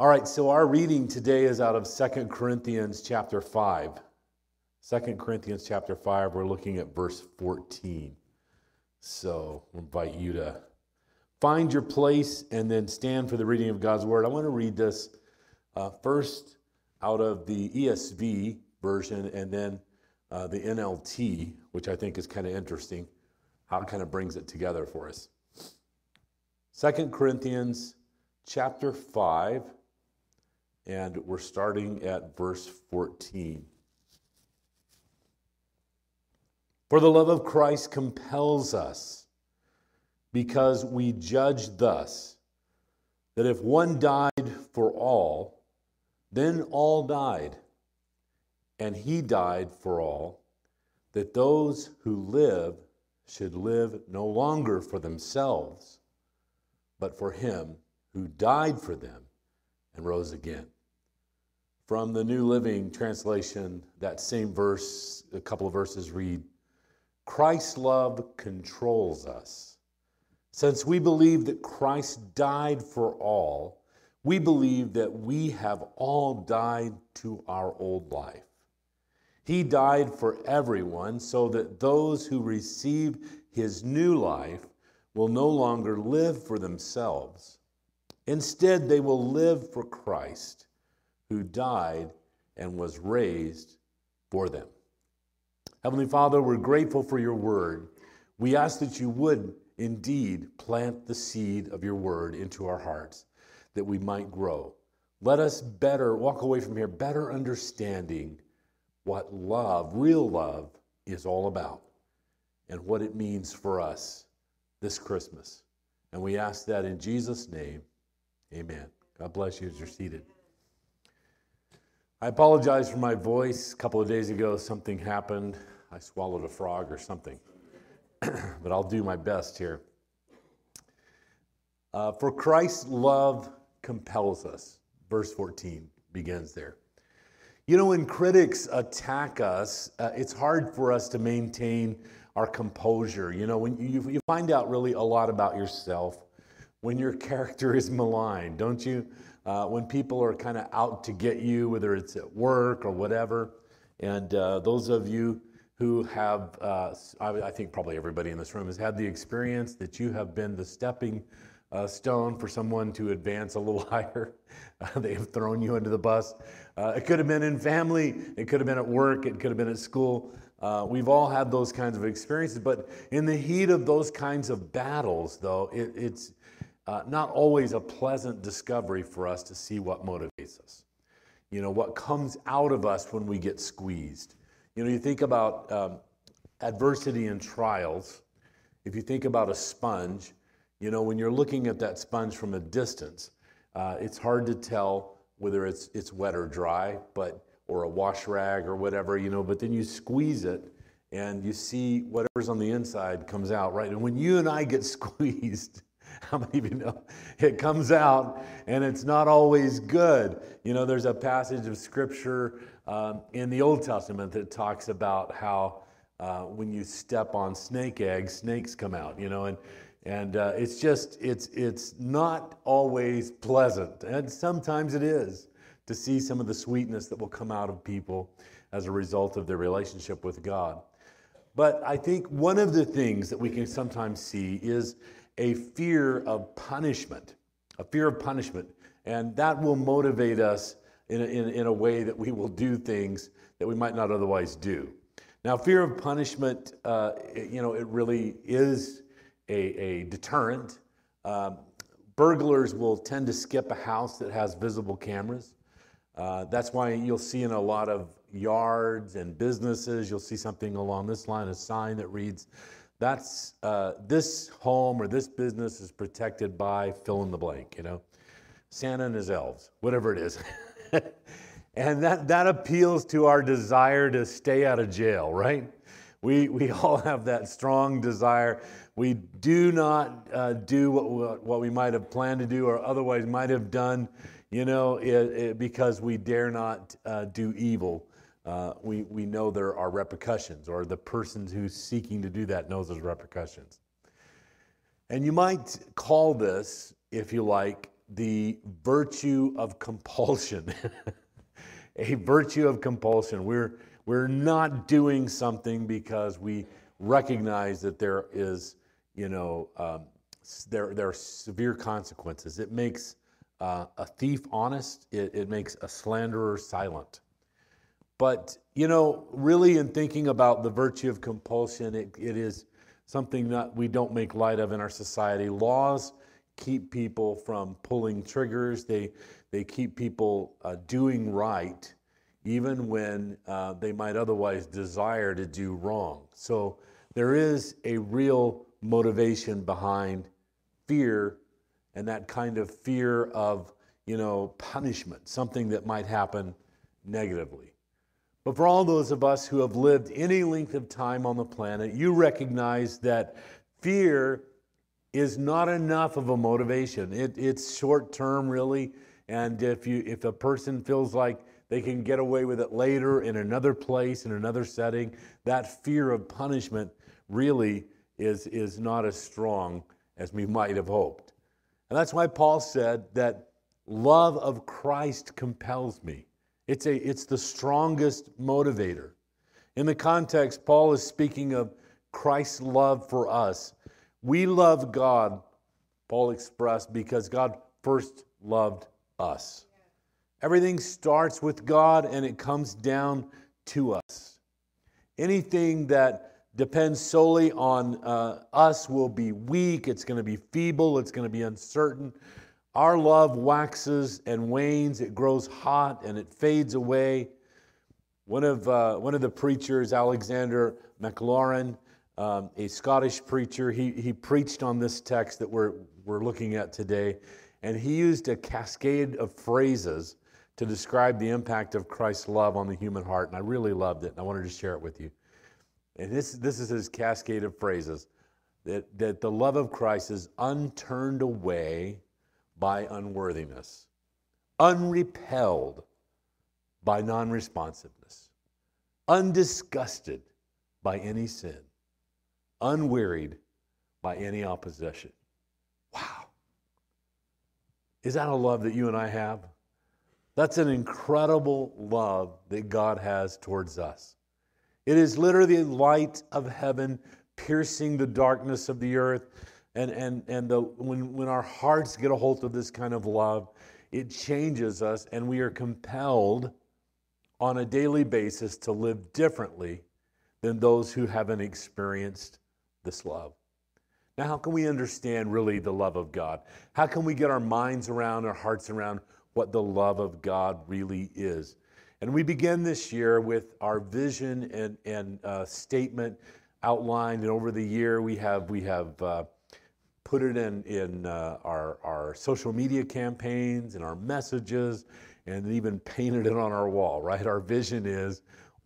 All right, so our reading today is out of Second Corinthians chapter 5. 2 Corinthians chapter 5, we're looking at verse 14. So I invite you to find your place and then stand for the reading of God's word. I want to read this uh, first out of the ESV version and then uh, the NLT, which I think is kind of interesting, how it kind of brings it together for us. 2 Corinthians chapter 5 and we're starting at verse 14. For the love of Christ compels us, because we judge thus that if one died for all, then all died. And he died for all, that those who live should live no longer for themselves, but for him who died for them and rose again. From the New Living Translation, that same verse, a couple of verses read Christ's love controls us. Since we believe that Christ died for all, we believe that we have all died to our old life. He died for everyone so that those who receive his new life will no longer live for themselves. Instead, they will live for Christ who died and was raised for them. Heavenly Father, we're grateful for your word. We ask that you would indeed plant the seed of your word into our hearts that we might grow. Let us better walk away from here better understanding what love, real love, is all about and what it means for us this Christmas. And we ask that in Jesus' name, amen. God bless you as you're seated. I apologize for my voice. A couple of days ago, something happened. I swallowed a frog or something. but I'll do my best here. Uh, for Christ's love compels us. Verse 14 begins there. You know, when critics attack us, uh, it's hard for us to maintain our composure. You know, when you, you find out really a lot about yourself when your character is maligned, don't you? Uh, when people are kind of out to get you, whether it's at work or whatever. And uh, those of you who have, uh, I think probably everybody in this room has had the experience that you have been the stepping uh, stone for someone to advance a little higher. they have thrown you under the bus. Uh, it could have been in family, it could have been at work, it could have been at school. Uh, we've all had those kinds of experiences, but in the heat of those kinds of battles, though, it, it's uh, not always a pleasant discovery for us to see what motivates us. You know, what comes out of us when we get squeezed. You know, you think about um, adversity and trials. If you think about a sponge, you know, when you're looking at that sponge from a distance, uh, it's hard to tell whether it's, it's wet or dry, but or a wash rag or whatever, you know, but then you squeeze it and you see whatever's on the inside comes out, right? And when you and I get squeezed, How many of you know it comes out and it's not always good? You know, there's a passage of scripture um, in the Old Testament that talks about how uh, when you step on snake eggs, snakes come out, you know, and, and uh, it's just, it's, it's not always pleasant. And sometimes it is to see some of the sweetness that will come out of people as a result of their relationship with God. But I think one of the things that we can sometimes see is a fear of punishment, a fear of punishment. And that will motivate us in a, in, in a way that we will do things that we might not otherwise do. Now, fear of punishment, uh, you know, it really is a, a deterrent. Um, burglars will tend to skip a house that has visible cameras. Uh, that's why you'll see in a lot of yards and businesses, you'll see something along this line, a sign that reads, that's uh, this home or this business is protected by fill in the blank, you know, Santa and his elves, whatever it is. and that, that appeals to our desire to stay out of jail, right? We, we all have that strong desire. We do not uh, do what, what we might have planned to do or otherwise might have done, you know, it, it, because we dare not uh, do evil uh, we, we know there are repercussions, or the person who's seeking to do that knows there's repercussions. And you might call this, if you like, the virtue of compulsion. a virtue of compulsion. We're, we're not doing something because we recognize that there is, you know, um, there, there are severe consequences. It makes uh, a thief honest, it, it makes a slanderer silent. But, you know, really in thinking about the virtue of compulsion, it, it is something that we don't make light of in our society. Laws keep people from pulling triggers, they, they keep people uh, doing right, even when uh, they might otherwise desire to do wrong. So there is a real motivation behind fear and that kind of fear of, you know, punishment, something that might happen negatively. But for all those of us who have lived any length of time on the planet, you recognize that fear is not enough of a motivation. It, it's short term, really. And if, you, if a person feels like they can get away with it later in another place, in another setting, that fear of punishment really is, is not as strong as we might have hoped. And that's why Paul said that love of Christ compels me. It's, a, it's the strongest motivator. In the context, Paul is speaking of Christ's love for us. We love God, Paul expressed, because God first loved us. Everything starts with God and it comes down to us. Anything that depends solely on uh, us will be weak, it's going to be feeble, it's going to be uncertain. Our love waxes and wanes, it grows hot and it fades away. One of, uh, one of the preachers, Alexander Maclaren, um, a Scottish preacher, he, he preached on this text that we're, we're looking at today, and he used a cascade of phrases to describe the impact of Christ's love on the human heart, and I really loved it, and I wanted to share it with you. And this, this is his cascade of phrases that, that the love of Christ is unturned away by unworthiness, unrepelled by non responsiveness, undisgusted by any sin, unwearied by any opposition. Wow. Is that a love that you and I have? That's an incredible love that God has towards us. It is literally the light of heaven piercing the darkness of the earth. And, and, and the, when, when our hearts get a hold of this kind of love, it changes us, and we are compelled on a daily basis to live differently than those who haven't experienced this love. Now, how can we understand really the love of God? How can we get our minds around, our hearts around what the love of God really is? And we begin this year with our vision and, and uh, statement outlined. And over the year, we have, we have uh, put it in, in uh, our, our social media campaigns and our messages and even painted it on our wall, right? Our vision is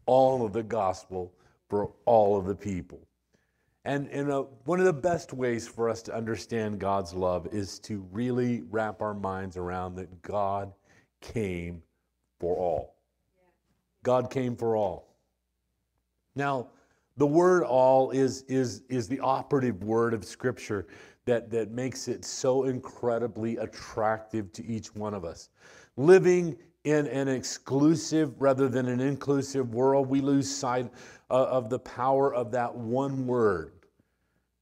all of the gospel for all of the people. And, and uh, one of the best ways for us to understand God's love is to really wrap our minds around that God came for all. God came for all. Now, the word all is, is, is the operative word of Scripture that, that makes it so incredibly attractive to each one of us. Living in an exclusive rather than an inclusive world, we lose sight of the power of that one word.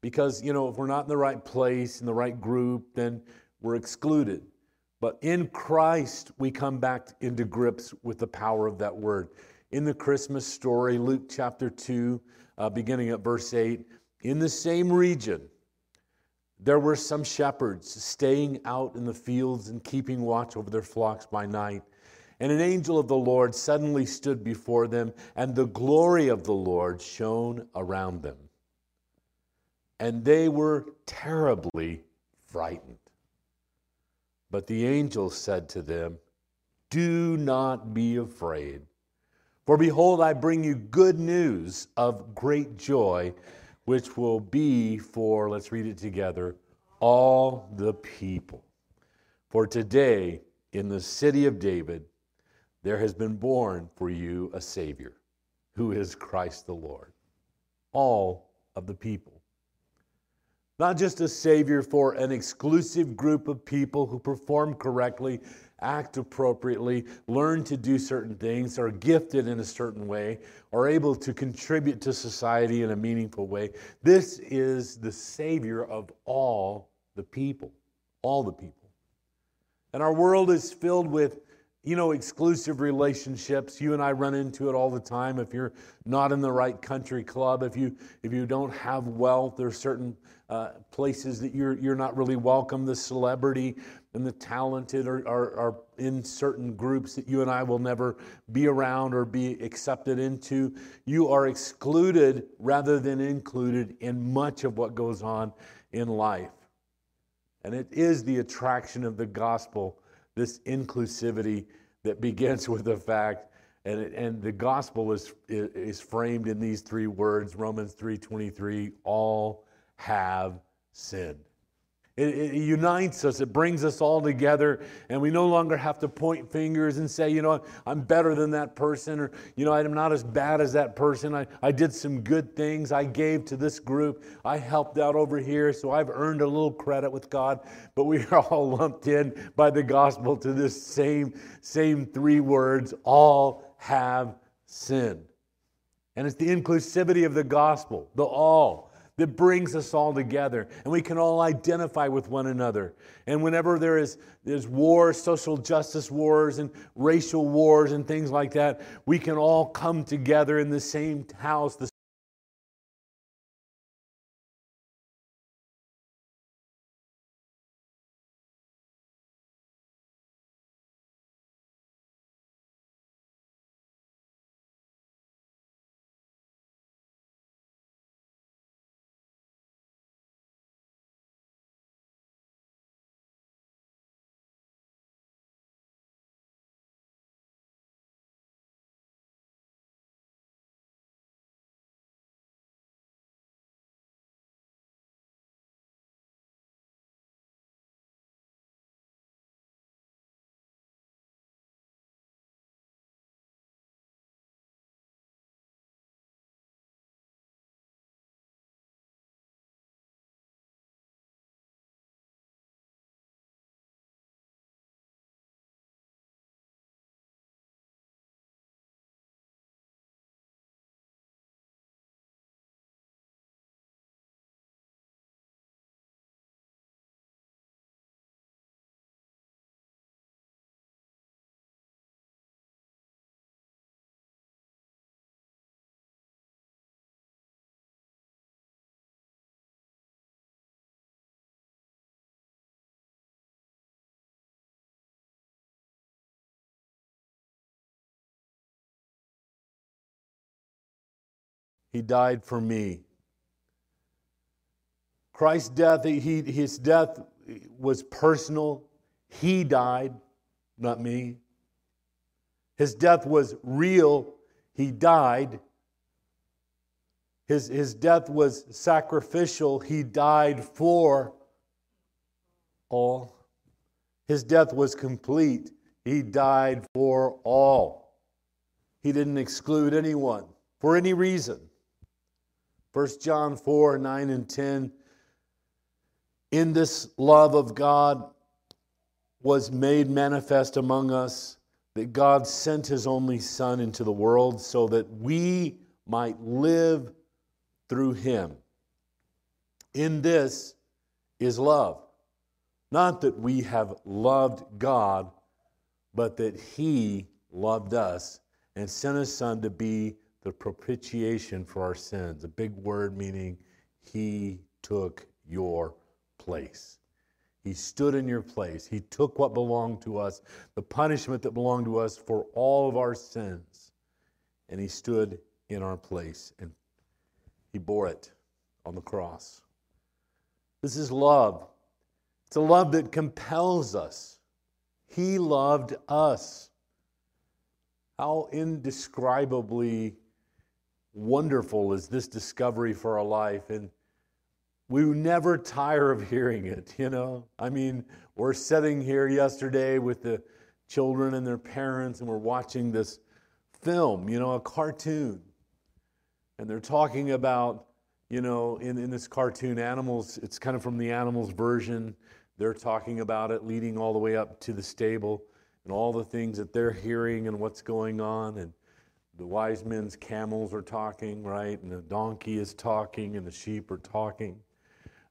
Because, you know, if we're not in the right place, in the right group, then we're excluded. But in Christ, we come back into grips with the power of that word. In the Christmas story, Luke chapter 2, uh, beginning at verse 8, in the same region, there were some shepherds staying out in the fields and keeping watch over their flocks by night. And an angel of the Lord suddenly stood before them, and the glory of the Lord shone around them. And they were terribly frightened. But the angel said to them, Do not be afraid. For behold, I bring you good news of great joy, which will be for, let's read it together, all the people. For today, in the city of David, there has been born for you a Savior, who is Christ the Lord. All of the people. not just a Savior for an exclusive group of people who perform correctly, act appropriately, learn to do certain things, are gifted in a certain way, are able to contribute to society in a meaningful way. This is the Savior of all the people, all the people. And our world is filled with you know, exclusive relationships. You and I run into it all the time. If you're not in the right country club, if you if you don't have wealth, there's certain uh, places that you're you're not really welcome. The celebrity and the talented are, are, are in certain groups that you and I will never be around or be accepted into. You are excluded rather than included in much of what goes on in life. And it is the attraction of the gospel this inclusivity that begins with the fact and, and the gospel is, is framed in these three words romans 3.23 all have sinned it, it, unites us, it brings us all together, and we no longer have to point fingers and say, you know, I'm better than that person, or, you know, I'm not as bad as that person. I, I did some good things. I gave to this group. I helped out over here, so I've earned a little credit with God. But we are all lumped in by the gospel to this same, same three words all have sinned. And it's the inclusivity of the gospel, the all that brings us all together and we can all identify with one another. And whenever there is there's wars, social justice wars and racial wars and things like that, we can all come together in the same house, the He died for me. Christ's death, he, his death was personal. He died, not me. His death was real. He died. His, his death was sacrificial. He died for all. His death was complete. He died for all. He didn't exclude anyone for any reason. 1 John 4 9 and 10. In this love of God was made manifest among us that God sent his only Son into the world so that we might live through him. In this is love. Not that we have loved God, but that he loved us and sent his Son to be the propitiation for our sins. A big word meaning he took your place. He stood in your place. He took what belonged to us, the punishment that belonged to us for all of our sins, and he stood in our place and he bore it on the cross. This is love. It's a love that compels us. He loved us. How indescribably wonderful is this discovery for our life. And we never tire of hearing it, you know? I mean, we're sitting here yesterday with the children and their parents, and we're watching this film, you know, a cartoon. And they're talking about, you know, in, in this cartoon, animals, it's kind of from the animals version. They're talking about it, leading all the way up to the stable and all the things that they're hearing and what's going on. And the wise men's camels are talking, right? And the donkey is talking, and the sheep are talking.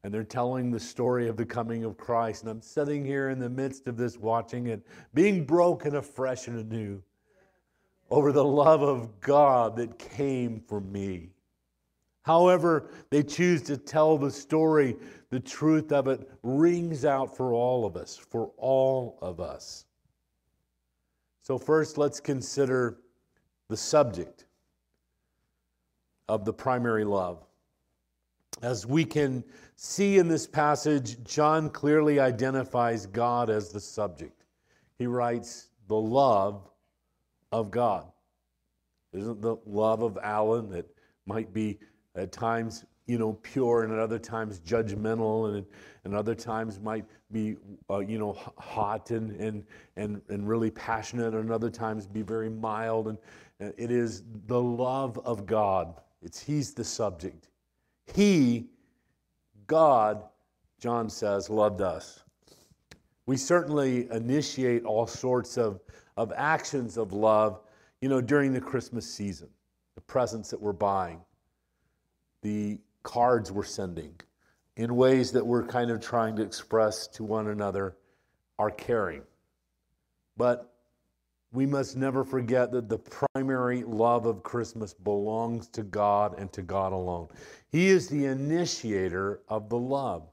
And they're telling the story of the coming of Christ. And I'm sitting here in the midst of this, watching it, being broken afresh and anew over the love of God that came for me. However, they choose to tell the story, the truth of it rings out for all of us, for all of us. So, first, let's consider the subject of the primary love. As we can see in this passage, John clearly identifies God as the subject. He writes, the love of God. Isn't the love of Alan that might be at times, you know, pure and at other times judgmental and, and other times might be, uh, you know, hot and, and, and, and really passionate and other times be very mild. And it is the love of God. It's He's the subject. He, God, John says, loved us. We certainly initiate all sorts of, of actions of love, you know, during the Christmas season, the presents that we're buying, the cards we're sending, in ways that we're kind of trying to express to one another our caring. But we must never forget that the primary love of Christmas belongs to God and to God alone. He is the initiator of the love.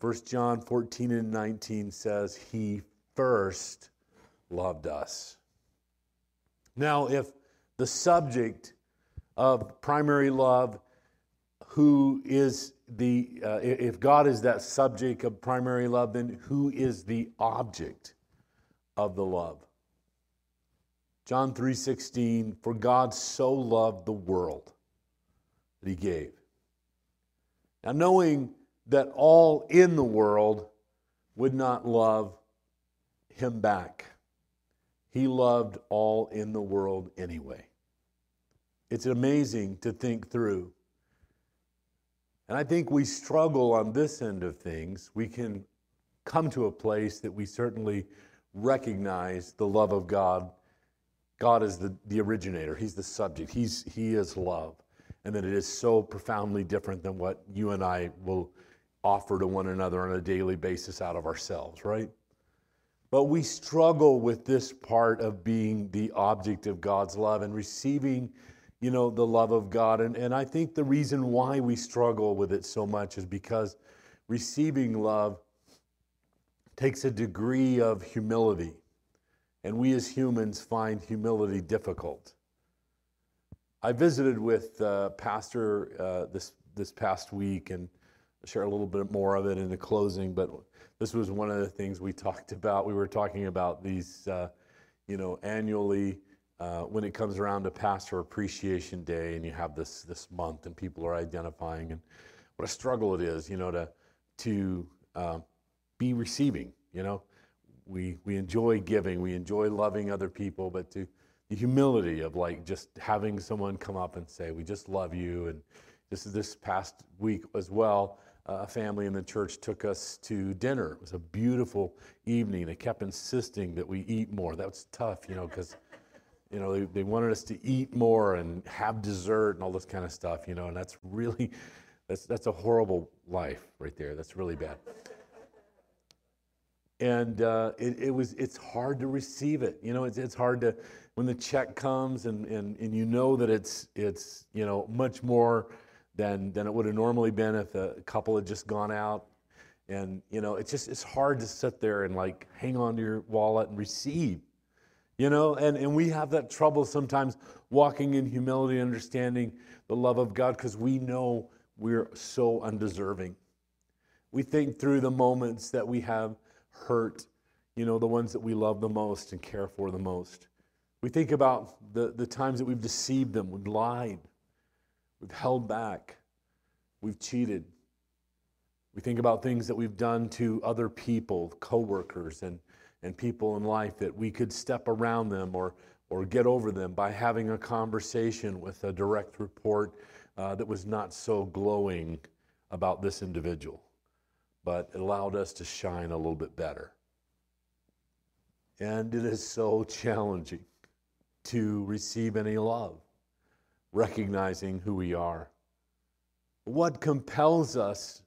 1 John 14 and 19 says, He first loved us. Now, if the subject of primary love, who is the, uh, if God is that subject of primary love, then who is the object of the love? John 3:16 for God so loved the world that he gave. Now knowing that all in the world would not love him back. He loved all in the world anyway. It's amazing to think through. And I think we struggle on this end of things. We can come to a place that we certainly recognize the love of God God is the, the originator, He's the subject, He's, He is love. And that it is so profoundly different than what you and I will offer to one another on a daily basis out of ourselves, right? But we struggle with this part of being the object of God's love and receiving, you know, the love of God. And, and I think the reason why we struggle with it so much is because receiving love takes a degree of humility and we as humans find humility difficult. I visited with uh, Pastor uh, this, this past week and share a little bit more of it in the closing, but this was one of the things we talked about. We were talking about these, uh, you know, annually uh, when it comes around to Pastor Appreciation Day and you have this, this month and people are identifying and what a struggle it is, you know, to, to uh, be receiving, you know we, we enjoy giving, we enjoy loving other people, but to the humility of like just having someone come up and say, We just love you. And this this past week as well. Uh, a family in the church took us to dinner. It was a beautiful evening. They kept insisting that we eat more. That was tough, you know, because you know they, they wanted us to eat more and have dessert and all this kind of stuff, you know, and that's really that's that's a horrible life right there. That's really bad and uh, it, it, was it's hard to receive it. You know it's, it's hard to when the check comes and, and, and you know that it's it's you know much more than than it would have normally been if a couple had just gone out. And you know it's just it's hard to sit there and like hang on to your wallet and receive you know? And and we have that trouble sometimes walking in humility understanding the love of god because we know we're so undeserving. We think through the moments that we have hurt, you know, the ones that we love the most and care for the most. We think about the, the times that we've deceived them, we've lied, we've held back, we've cheated. We think about things that we've done to other people, coworkers, and, and people in life that we could step around them or, or get over them by having a conversation with a direct report uh, that was not so glowing about this individual, but it allowed us to shine a little bit better. And it is so challenging to receive any love, recognizing who we are. What compels us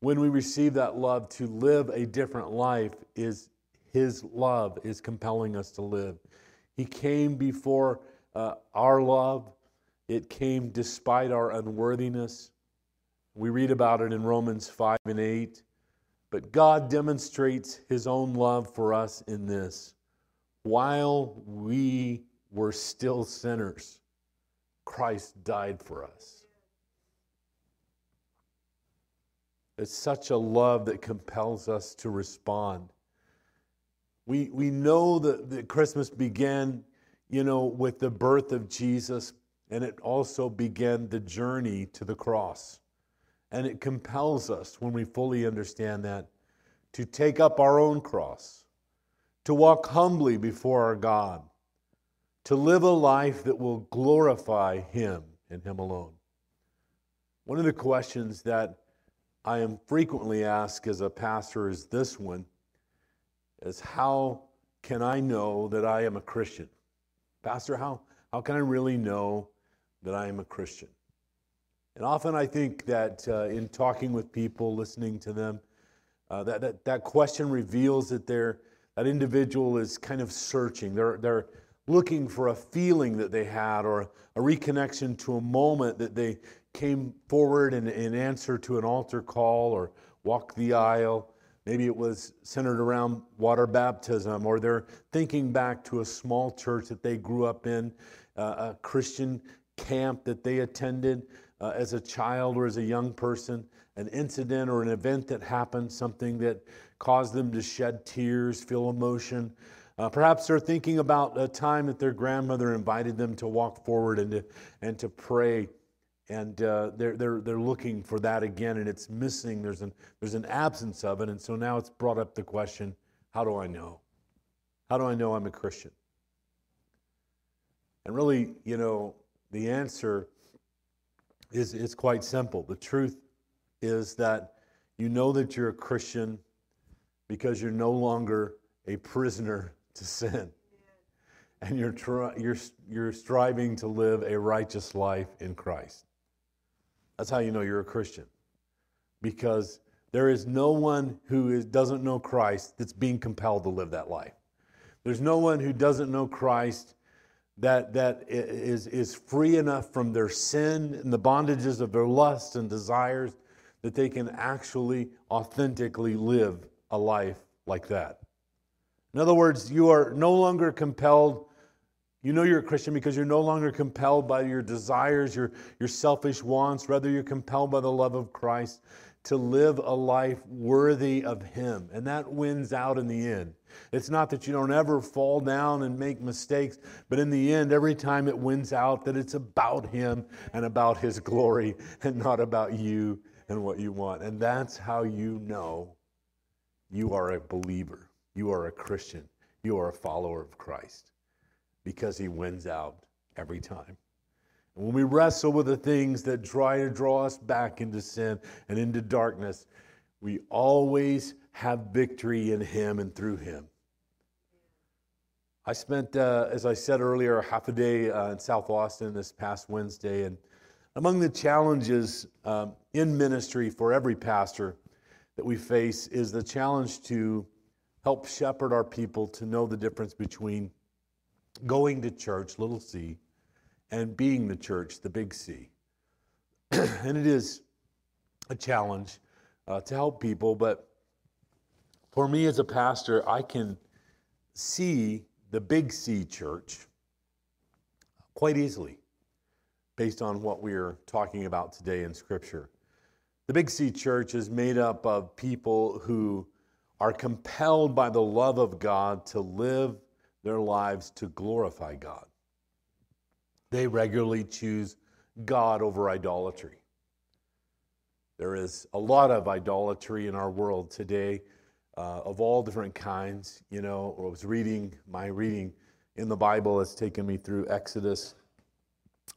when we receive that love to live a different life is His love is compelling us to live. He came before uh, our love, it came despite our unworthiness. We read about it in Romans 5 and 8. But God demonstrates His own love for us in this. While we were still sinners, Christ died for us. It's such a love that compels us to respond. We, we know that, that Christmas began, you know, with the birth of Jesus, and it also began the journey to the cross. And it compels us, when we fully understand that, to take up our own cross, to walk humbly before our God, to live a life that will glorify Him and Him alone. One of the questions that I am frequently asked as a pastor is this one is how can I know that I am a Christian? Pastor, how, how can I really know that I am a Christian? And often I think that uh, in talking with people, listening to them, uh, that, that, that question reveals that they're, that individual is kind of searching. They're, they're looking for a feeling that they had or a reconnection to a moment that they came forward in, in answer to an altar call or walked the aisle. Maybe it was centered around water baptism, or they're thinking back to a small church that they grew up in, uh, a Christian camp that they attended uh, as a child or as a young person, an incident or an event that happened, something that caused them to shed tears, feel emotion. Uh, perhaps they're thinking about a time that their grandmother invited them to walk forward and to, and to pray. And uh, they're, they're, they're looking for that again, and it's missing. There's an, there's an absence of it. And so now it's brought up the question how do I know? How do I know I'm a Christian? And really, you know, the answer is, is quite simple. The truth is that you know that you're a Christian because you're no longer a prisoner to sin. And you're, you're, you're striving to live a righteous life in Christ. That's how you know you're a Christian. Because there is no one who is, doesn't know Christ that's being compelled to live that life. There's no one who doesn't know Christ that, that is, is free enough from their sin and the bondages of their lusts and desires that they can actually authentically live a life like that. In other words, you are no longer compelled. You know you're a Christian because you're no longer compelled by your desires, your, your selfish wants. Rather, you're compelled by the love of Christ to live a life worthy of Him. And that wins out in the end. It's not that you don't ever fall down and make mistakes, but in the end, every time it wins out, that it's about Him and about His glory and not about you and what you want. And that's how you know you are a believer, you are a Christian, you are a follower of Christ because He wins out every time. And when we wrestle with the things that try to draw us back into sin and into darkness, we always have victory in Him and through Him. I spent, uh, as I said earlier, half a day uh, in South Austin this past Wednesday. And among the challenges um, in ministry for every pastor that we face is the challenge to help shepherd our people to know the difference between going to church, little c, and being the church, the big C. and it is a challenge uh, to help people, but for me as a pastor, I can see the big C church quite easily based on what we're talking about today in Scripture. The Big C church is made up of people who are compelled by the love of God to live their lives to glorify God. They regularly choose God over idolatry. There is a lot of idolatry in our world today uh, of all different kinds. You know, I was reading, my reading in the Bible has taken me through Exodus.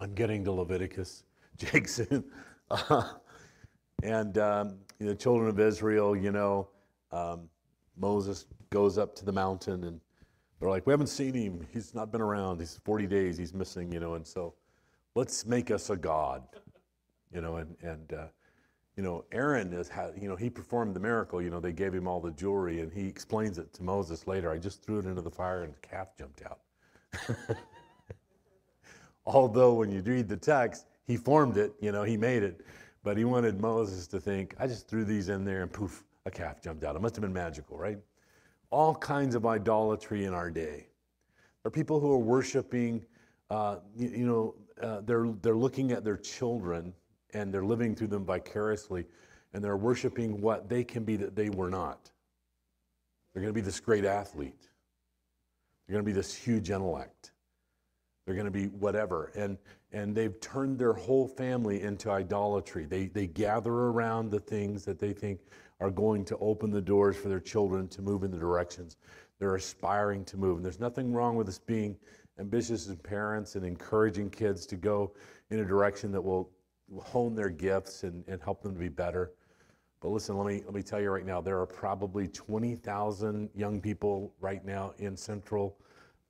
I'm getting to Leviticus Jackson. Uh, and um, the children of Israel, you know, um, Moses goes up to the mountain and they're like, we haven't seen him. He's not been around. He's 40 days. He's missing, you know. And so let's make us a god, you know. And, and uh, you know, Aaron is, how, you know, he performed the miracle. You know, they gave him all the jewelry and he explains it to Moses later. I just threw it into the fire and the calf jumped out. Although when you read the text, he formed it, you know, he made it. But he wanted Moses to think, I just threw these in there and poof, a calf jumped out. It must have been magical, right? All kinds of idolatry in our day. There are people who are worshiping, uh, you, you, know, uh, they're, they're looking at their children and they're living through them vicariously and they're worshiping what they can be that they were not. They're going to be this great athlete. They're going to be this huge intellect. They're going to be whatever. And, and they've turned their whole family into idolatry. They, they gather around the things that they think are going to open the doors for their children to move in the directions they're aspiring to move. And there's nothing wrong with us being ambitious as parents and encouraging kids to go in a direction that will hone their gifts and, and help them to be better. But listen, let me, let me tell you right now, there are probably 20,000 young people right now in central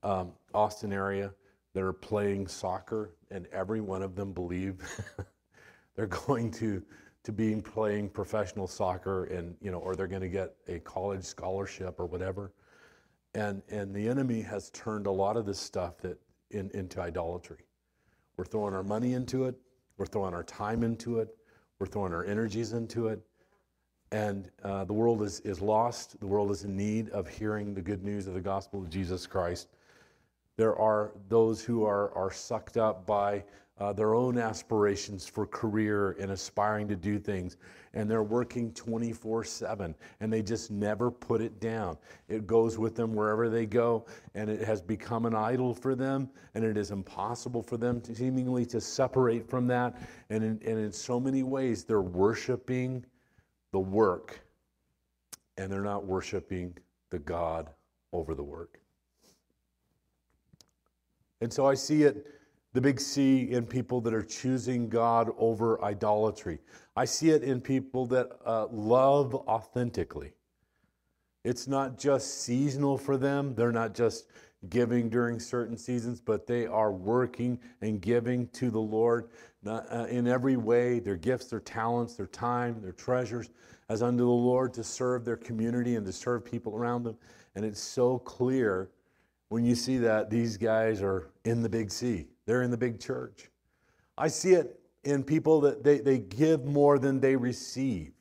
um, Austin area that are playing soccer, and every one of them believe they're going to to being playing professional soccer, and you know, or they're going to get a college scholarship or whatever. And and the enemy has turned a lot of this stuff that in, into idolatry. We're throwing our money into it. We're throwing our time into it. We're throwing our energies into it. And uh, the world is, is lost. The world is in need of hearing the good news of the gospel of Jesus Christ. There are those who are, are sucked up by uh, their own aspirations for career and aspiring to do things, and they're working 24 7, and they just never put it down. It goes with them wherever they go, and it has become an idol for them, and it is impossible for them to seemingly to separate from that. And in, and in so many ways, they're worshiping the work, and they're not worshiping the God over the work. And so I see it, the big C, in people that are choosing God over idolatry. I see it in people that uh, love authentically. It's not just seasonal for them, they're not just giving during certain seasons, but they are working and giving to the Lord uh, in every way their gifts, their talents, their time, their treasures, as unto the Lord to serve their community and to serve people around them. And it's so clear when you see that these guys are in the big C, they're in the big church. I see it in people that they, they give more than they receive.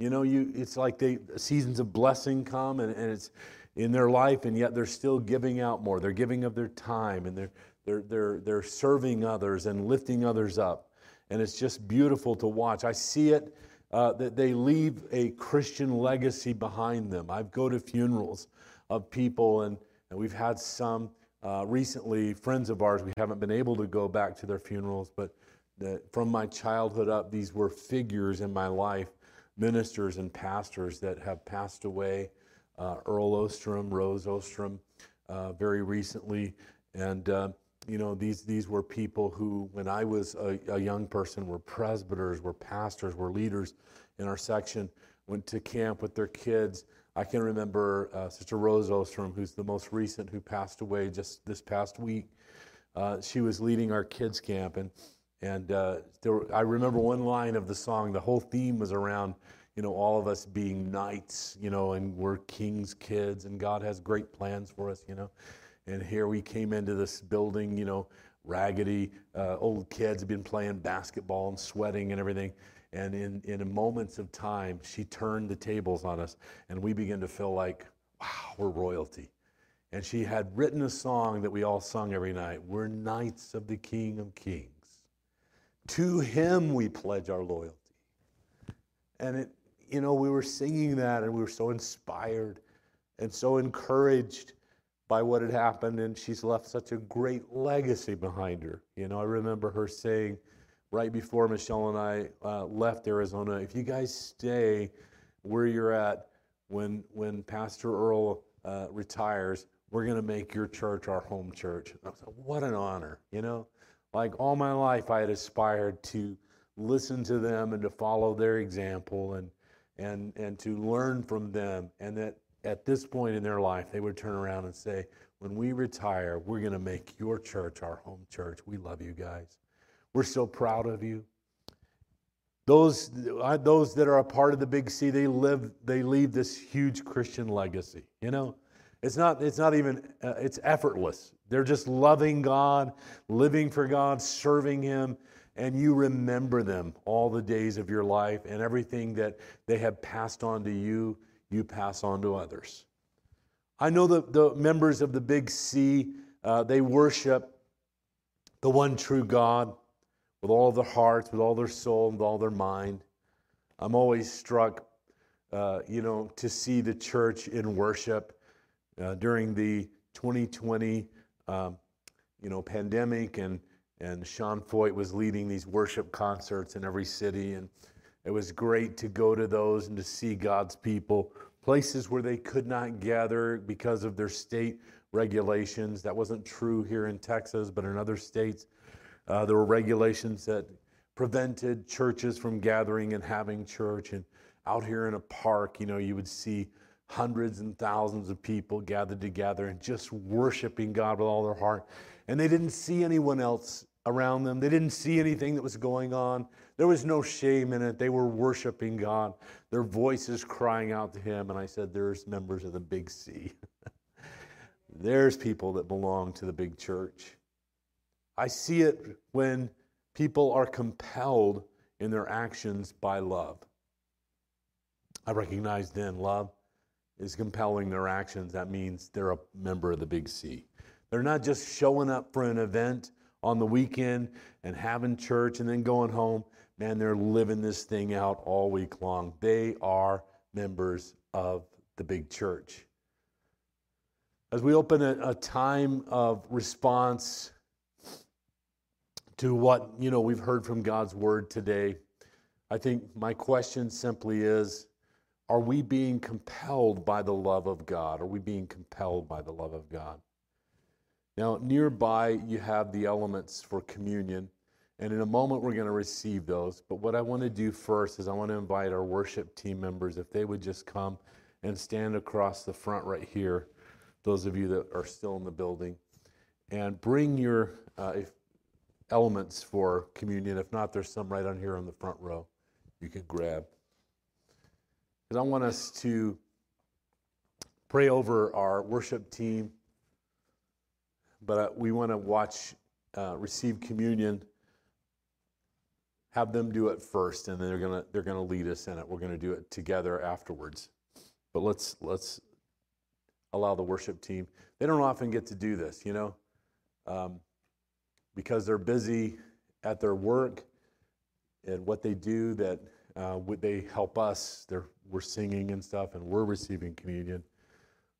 You know, you it's like they seasons of blessing come and, and it's in their life, and yet they're still giving out more. They're giving of their time and they're they're they're they're serving others and lifting others up. And it's just beautiful to watch. I see it uh, that they leave a Christian legacy behind them. I've go to funerals of people and and we've had some uh, recently, friends of ours, we haven't been able to go back to their funerals, but from my childhood up, these were figures in my life, ministers and pastors that have passed away. Uh, Earl Ostrom, Rose Ostrom, uh, very recently. And, uh, you know, these, these were people who, when I was a, a young person, were presbyters, were pastors, were leaders in our section, went to camp with their kids I can remember uh, Sister Rose Ostrom, who's the most recent, who passed away just this past week. Uh, she was leading our kids camp, and and uh, were, I remember one line of the song. The whole theme was around, you know, all of us being knights, you know, and we're king's kids, and God has great plans for us, you know. And here we came into this building, you know, raggedy uh, old kids been playing basketball and sweating and everything. And in, in moments of time, she turned the tables on us, and we began to feel like, wow, we're royalty. And she had written a song that we all sung every night We're knights of the King of Kings. To him we pledge our loyalty. And it, you know, we were singing that, and we were so inspired and so encouraged by what had happened. And she's left such a great legacy behind her. You know, I remember her saying, right before Michelle and I uh, left Arizona, if you guys stay where you're at when, when Pastor Earl uh, retires, we're going to make your church our home church. Said, what an honor, you know? like all my life I had aspired to listen to them and to follow their example and and and to learn from them and that at this point in their life they would turn around and say when we retire we're going to make your church our home church we love you guys we're so proud of you. Those those that are a part of the big c they live they leave this huge christian legacy you know? It's not it's not even uh, it's effortless. They're just loving god living for god serving him and you remember them all the days of your life and everything that they have passed on to you, you pass on to others. I know that the members of the Big C, uh, they worship the one true God with all their hearts, with all their soul, with all their mind. I'm always struck, uh, you know, to see the church in worship uh, during the 2020, um, you know, pandemic and and Sean Feucht was leading these worship concerts in every city. And it was great to go to those and to see God's people, places where they could not gather because of their state regulations. That wasn't true here in Texas, but in other states, uh, there were regulations that prevented churches from gathering and having church. And out here in a park, you know, you would see hundreds and thousands of people gathered together and just worshiping God with all their heart and they didn't see anyone else around them. They didn't see anything that was going on. There was no shame in it. They were worshiping God, their voices crying out to Him. And I said, There's members of the big C. There's people that belong to the big church. I see it when people are compelled in their actions by love. I recognize then love is compelling their actions. That means they're a member of the big C. They're not just showing up for an event on the weekend and having church and then going home. Man, they're living this thing out all week long. They are members of the big church. As we open a, a time of response to what you know we've heard from God's word today, I think my question simply is are we being compelled by the love of God? Are we being compelled by the love of God? Now, nearby, you have the elements for communion. And in a moment, we're going to receive those. But what I want to do first is I want to invite our worship team members, if they would just come and stand across the front right here, those of you that are still in the building, and bring your uh, elements for communion. If not, there's some right on here on the front row you can grab. Because I want us to pray over our worship team but uh, we want to watch uh, receive communion have them do it first and then they're going to they're to lead us in it we're going to do it together afterwards but let's let's allow the worship team they don't often get to do this you know um, because they're busy at their work and what they do that uh, they help us they're we're singing and stuff and we're receiving communion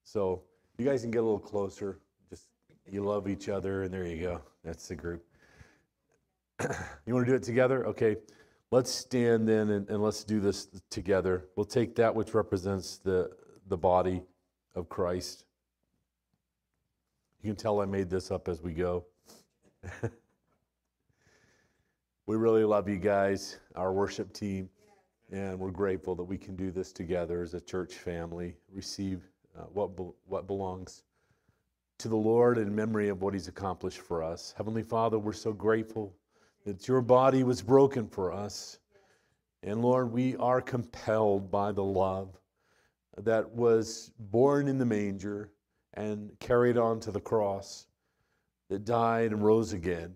so you guys can get a little closer Just you love each other, and there you go. That's the group. you want to do it together? Okay. Let's stand then and, and let's do this together. We'll take that which represents the, the body of Christ. You can tell I made this up as we go. we really love you guys, our worship team, and we're grateful that we can do this together as a church family, receive uh, what, be- what belongs to the Lord in memory of what He's accomplished for us. Heavenly Father, we're so grateful that your body was broken for us. And Lord, we are compelled by the love that was born in the manger and carried on to the cross, that died and rose again.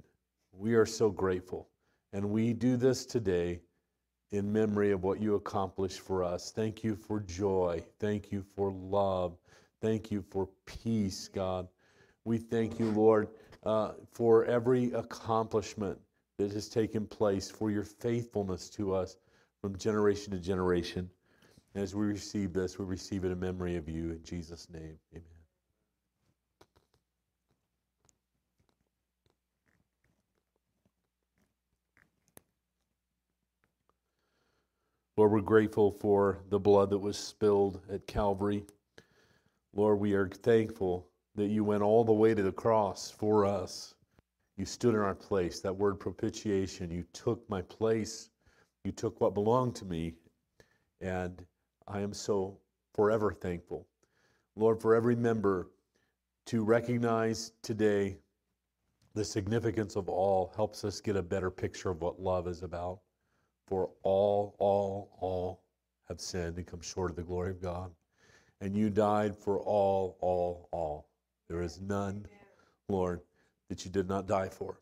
We are so grateful. And we do this today in memory of what you accomplished for us. Thank you for joy. Thank you for love. Thank you for peace, God. We thank you, Lord, uh, for every accomplishment that has taken place, for your faithfulness to us from generation to generation. And as we receive this, we receive it in memory of you. In Jesus' name, amen. Lord, we're grateful for the blood that was spilled at Calvary. Lord, we are thankful that you went all the way to the cross for us. You stood in our place. That word propitiation, you took my place. You took what belonged to me. And I am so forever thankful. Lord, for every member to recognize today the significance of all helps us get a better picture of what love is about. For all, all, all have sinned and come short of the glory of God. And you died for all, all, all. There is none, Lord, that you did not die for.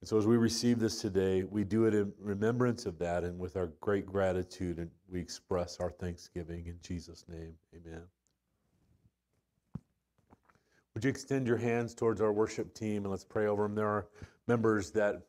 And so as we receive this today, we do it in remembrance of that and with our great gratitude, and we express our thanksgiving in Jesus' name. Amen. Would you extend your hands towards our worship team and let's pray over them? There are members that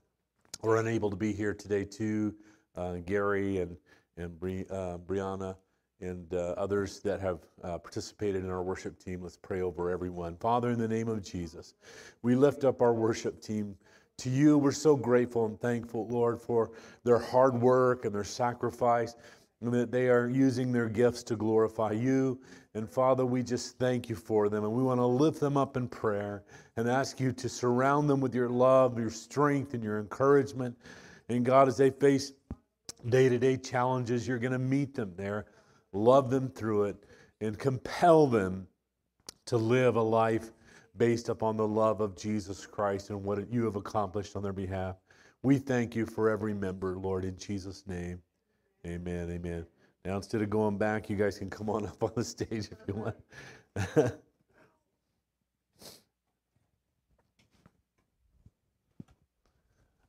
were unable to be here today, too. Uh, Gary and, and Bri- uh, Brianna and uh, others that have uh, participated in our worship team. Let's pray over everyone. Father, in the name of Jesus, we lift up our worship team to you. We're so grateful and thankful, Lord, for their hard work and their sacrifice, and that they are using their gifts to glorify you. And Father, we just thank you for them, and we want to lift them up in prayer and ask you to surround them with your love, your strength, and your encouragement. And God, as they face day to day challenges, you're going to meet them there love them through it, and compel them to live a life based upon the love of Jesus Christ and what you have accomplished on their behalf. We thank you for every member, Lord, in Jesus' name. Amen. Amen. Now, instead of going back, you guys can come on up on the stage if you want.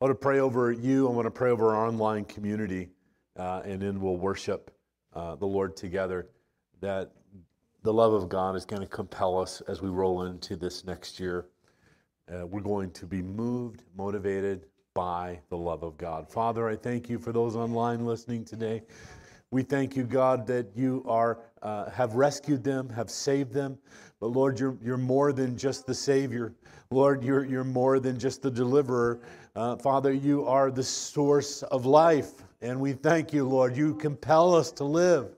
I want to pray over you. I want to pray over our online community, uh, and then we'll worship uh, the Lord together, that the love of God is going to compel us as we roll into this next year. Uh, we're going to be moved, motivated by the love of God. Father, I thank you for those online listening today. We thank you, God, that you are uh, have rescued them, have saved them. But Lord, you're, you're more than just the Savior. Lord, you're, you're more than just the deliverer. Uh, Father, you are the source of life. And we thank you, Lord. You compel us to live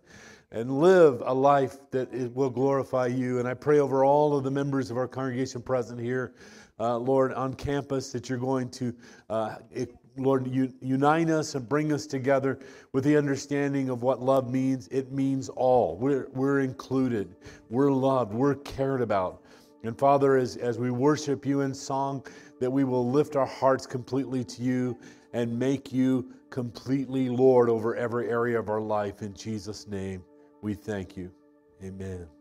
and live a life that will glorify you. And I pray over all of the members of our congregation present here, uh, Lord, on campus, that you're going to, uh, Lord, unite us and bring us together with the understanding of what love means. It means all. We're, we're included, we're loved, we're cared about. And Father, as, as we worship you in song, that we will lift our hearts completely to you and make you completely Lord over every area of our life. In Jesus' name, we thank you. Amen.